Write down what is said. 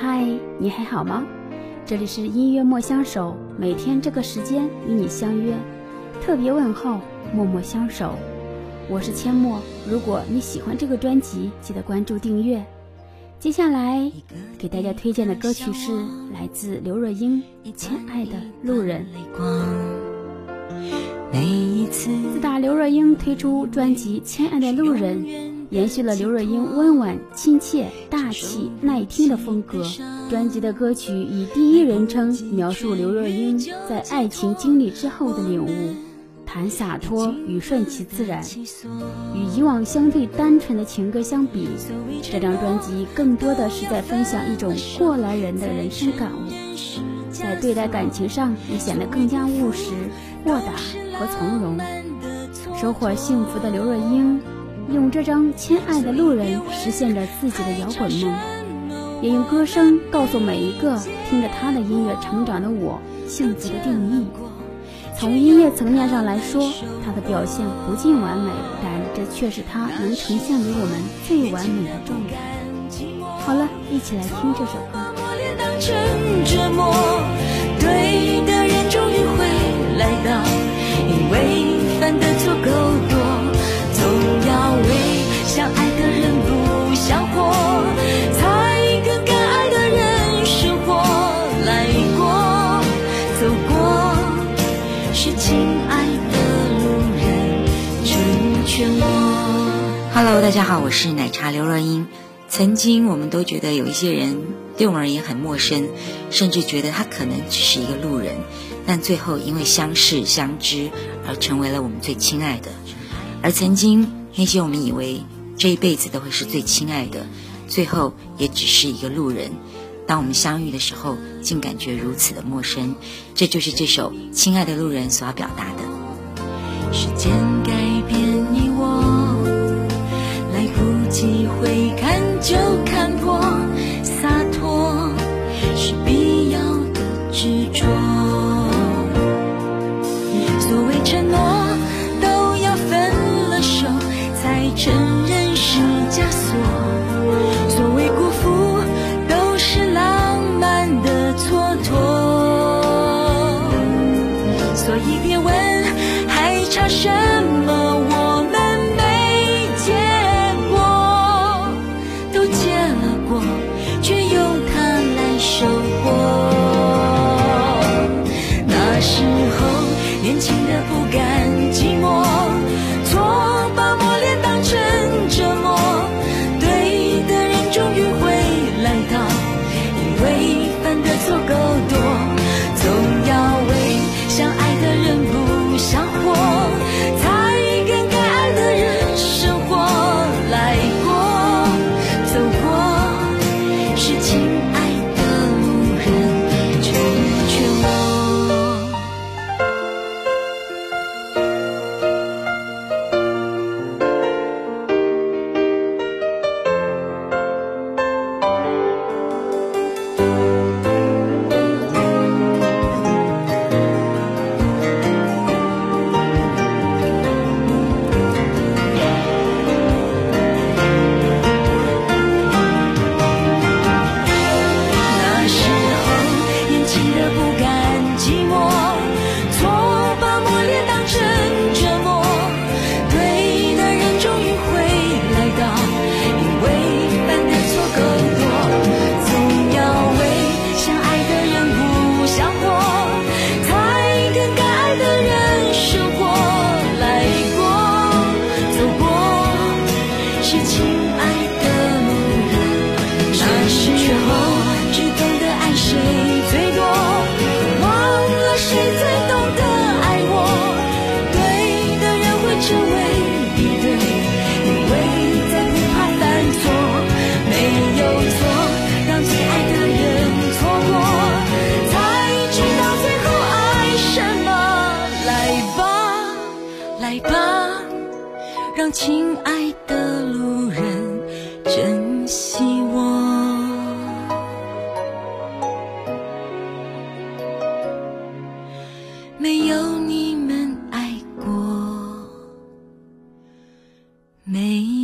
嗨，你还好吗？这里是音乐莫相守，每天这个时间与你相约，特别问候，默默相守。我是阡陌，如果你喜欢这个专辑，记得关注订阅。接下来给大家推荐的歌曲是来自刘若英《亲爱的路人》。自打刘若英推出专辑《亲爱的路人》。延续了刘若英温婉、亲切、大气、耐听的风格。专辑的歌曲以第一人称描述刘若英在爱情经历之后的领悟，谈洒脱与顺其自然。与以往相对单纯的情歌相比，这张专辑更多的是在分享一种过来人的人生感悟，在对待感情上也显得更加务实、豁达和从容。收获幸福的刘若英。用这张《亲爱的路人》实现着自己的摇滚梦，也用歌声告诉每一个听着他的音乐成长的我幸福的定义。从音乐层面上来说，他的表现不尽完美，但这却是他能呈现给我们最完美的状态。好了，一起来听这首歌。Hello，大家好，我是奶茶刘若英。曾经我们都觉得有一些人对我们而言很陌生，甚至觉得他可能只是一个路人，但最后因为相识相知而成为了我们最亲爱的。而曾经那些我们以为。这一辈子都会是最亲爱的，最后也只是一个路人。当我们相遇的时候，竟感觉如此的陌生。这就是这首《亲爱的路人》所要表达的。时间改变离开。那时候最懂得爱谁最多，忘了谁最懂得爱我，对的人会成为一对，因为在不怕犯错，没有错，让最爱的人错过，才知道最后爱什么。来吧来吧，让亲爱的。每一